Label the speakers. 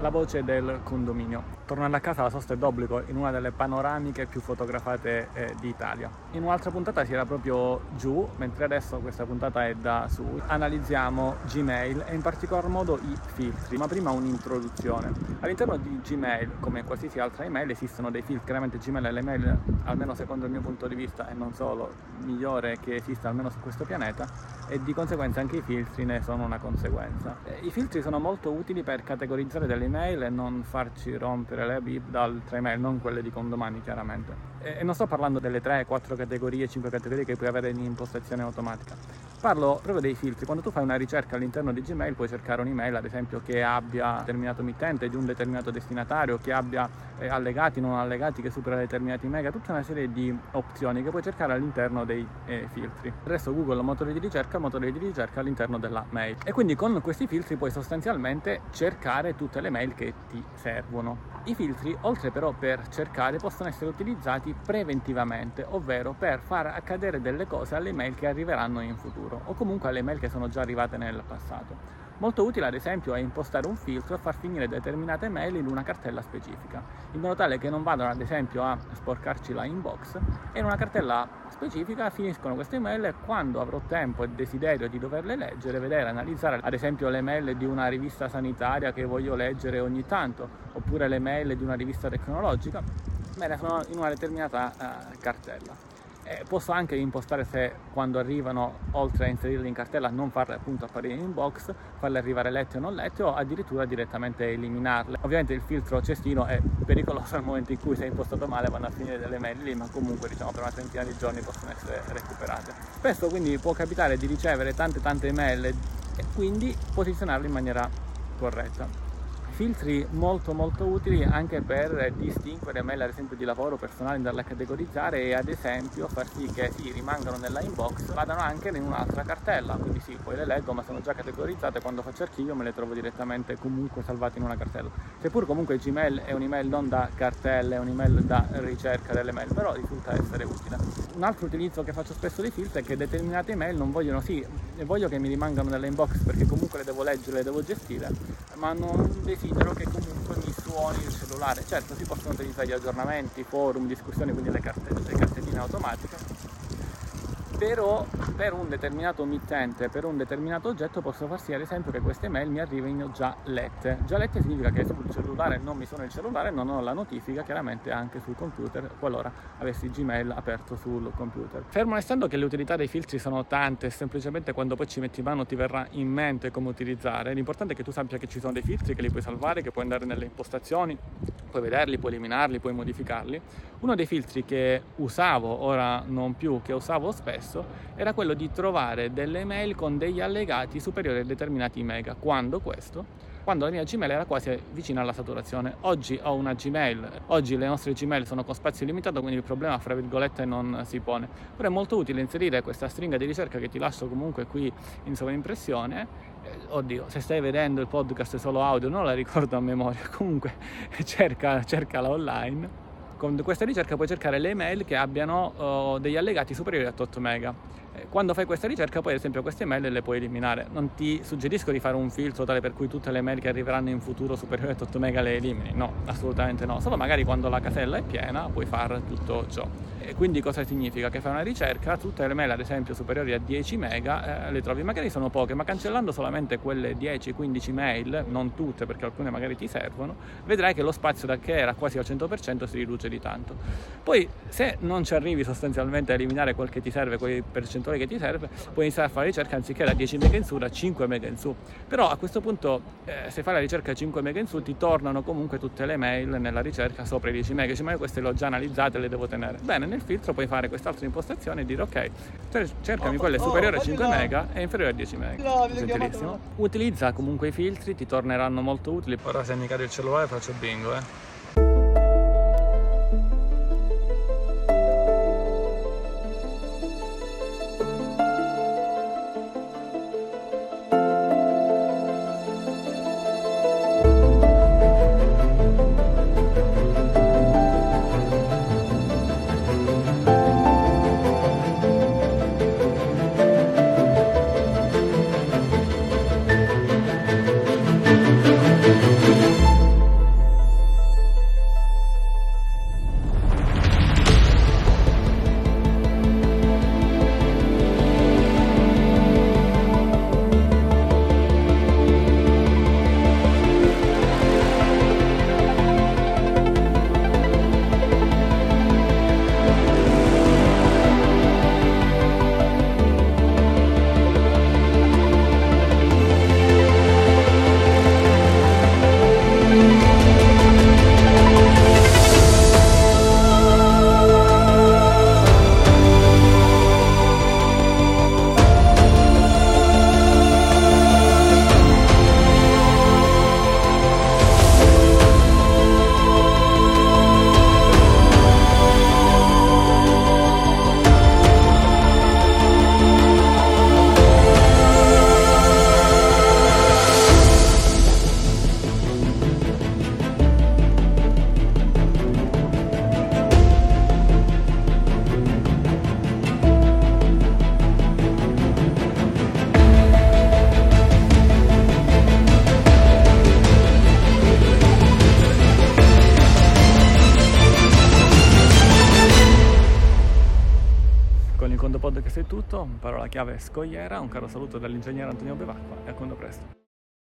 Speaker 1: la voce del condominio. Tornando a casa la sosta è d'obbligo in una delle panoramiche più fotografate eh, d'Italia. In un'altra puntata si era proprio giù, mentre adesso questa puntata è da su. Analizziamo Gmail e in particolar modo i filtri, ma prima un'introduzione. All'interno di Gmail, come in qualsiasi altra email, esistono dei filtri. Chiaramente Gmail è l'email, almeno secondo il mio punto di vista, e non solo, migliore che esista almeno su questo pianeta e di conseguenza anche i filtri ne sono una conseguenza. Eh, I filtri sono molto utili per categorizzare delle email e non farci rompere le bib da altre email, non quelle di condomani chiaramente. E non sto parlando delle 3, 4 categorie, 5 categorie che puoi avere in impostazione automatica. Parlo proprio dei filtri. Quando tu fai una ricerca all'interno di Gmail puoi cercare un'email, ad esempio, che abbia determinato mittente di un determinato destinatario, che abbia allegati, non allegati, che supera determinati mega, tutta una serie di opzioni che puoi cercare all'interno dei eh, filtri. Il resto Google, motore di ricerca, motore di ricerca all'interno della mail. E quindi con questi filtri puoi sostanzialmente cercare tutte le mail che ti servono. I filtri, oltre però per cercare, possono essere utilizzati preventivamente, ovvero per far accadere delle cose alle mail che arriveranno in futuro o comunque alle mail che sono già arrivate nel passato. Molto utile ad esempio è impostare un filtro e far finire determinate mail in una cartella specifica, in modo tale che non vadano ad esempio a sporcarci la inbox e in una cartella specifica finiscono queste mail e quando avrò tempo e desiderio di doverle leggere, vedere, analizzare ad esempio le mail di una rivista sanitaria che voglio leggere ogni tanto, oppure le mail di una rivista tecnologica, bene, sono in una determinata uh, cartella. Eh, posso anche impostare se quando arrivano, oltre a inserirle in cartella, non farle appunto apparire in inbox, farle arrivare lette o non lette o addirittura direttamente eliminarle. Ovviamente il filtro cestino è pericoloso nel momento in cui se è impostato male vanno a finire delle mail lì, ma comunque diciamo per una trentina di giorni possono essere recuperate. Spesso quindi può capitare di ricevere tante tante email e quindi posizionarle in maniera corretta filtri molto molto utili anche per distinguere mail ad esempio di lavoro personali da categorizzare e ad esempio far sì che sì, rimangano nella inbox vadano anche in un'altra cartella. Quindi sì poi le leggo ma sono già categorizzate. Quando faccio archivio me le trovo direttamente comunque salvate in una cartella. Seppur comunque Gmail è un'email non da cartelle è un'email da ricerca delle mail però risulta essere utile. Un altro utilizzo che faccio spesso di filtri è che determinate email non vogliono sì voglio che mi rimangano nella inbox perché comunque le devo leggere le devo gestire ma non desidero che comunque mi suoni il cellulare. Certo, si possono utilizzare gli aggiornamenti, forum, discussioni, quindi le, le cartelline automatiche, però per un determinato mittente, per un determinato oggetto posso far sì ad esempio che queste mail mi arrivino già lette. Già lette significa che sul cellulare non mi sono il cellulare, non ho la notifica chiaramente anche sul computer qualora avessi Gmail aperto sul computer. Fermo restando che le utilità dei filtri sono tante, semplicemente quando poi ci metti in mano ti verrà in mente come utilizzare. L'importante è che tu sappia che ci sono dei filtri, che li puoi salvare, che puoi andare nelle impostazioni, puoi vederli, puoi eliminarli, puoi modificarli. Uno dei filtri che usavo, ora non più, che usavo spesso, stesso era quello di trovare delle mail con degli allegati superiori a determinati mega. Quando questo? Quando la mia Gmail era quasi vicina alla saturazione. Oggi ho una Gmail, oggi le nostre Gmail sono con spazio limitato, quindi il problema fra virgolette non si pone. Però è molto utile inserire questa stringa di ricerca che ti lascio comunque qui in sovraimpressione eh, oddio, se stai vedendo il podcast solo audio non la ricordo a memoria, comunque cerca, cercala online con questa ricerca puoi cercare le email che abbiano uh, degli allegati superiori a 8 mega. Quando fai questa ricerca poi ad esempio queste email le puoi eliminare. Non ti suggerisco di fare un filtro tale per cui tutte le mail che arriveranno in futuro superiori a 8 mega le elimini. No, assolutamente no. Solo magari quando la casella è piena puoi fare tutto ciò. E quindi cosa significa? Che fai una ricerca, tutte le mail ad esempio superiori a 10 mega eh, le trovi, magari sono poche, ma cancellando solamente quelle 10-15 mail, non tutte perché alcune magari ti servono, vedrai che lo spazio da che era quasi al 100% si riduce di tanto. Poi se non ci arrivi sostanzialmente a eliminare quel che ti serve, quei percentuali che ti serve, puoi iniziare a fare ricerca anziché da 10 mega in su, da 5 mega in su. Però a questo punto eh, se fai la ricerca a 5 mega in su ti tornano comunque tutte le mail nella ricerca sopra i 10 mega, dici ma io queste le ho già analizzate e le devo tenere. Bene, nel filtro puoi fare quest'altra impostazione e dire ok, cercami oh, quelle oh, superiori a 5 mega e inferiori a 10 mega. Gentilissimo. Utilizza comunque i filtri, ti torneranno molto utili. Ora se mi cade il cellulare faccio bingo, eh. Podcast è tutto, parola chiave scogliera, un caro saluto dall'ingegnere Antonio Bevacqua e a quando presto.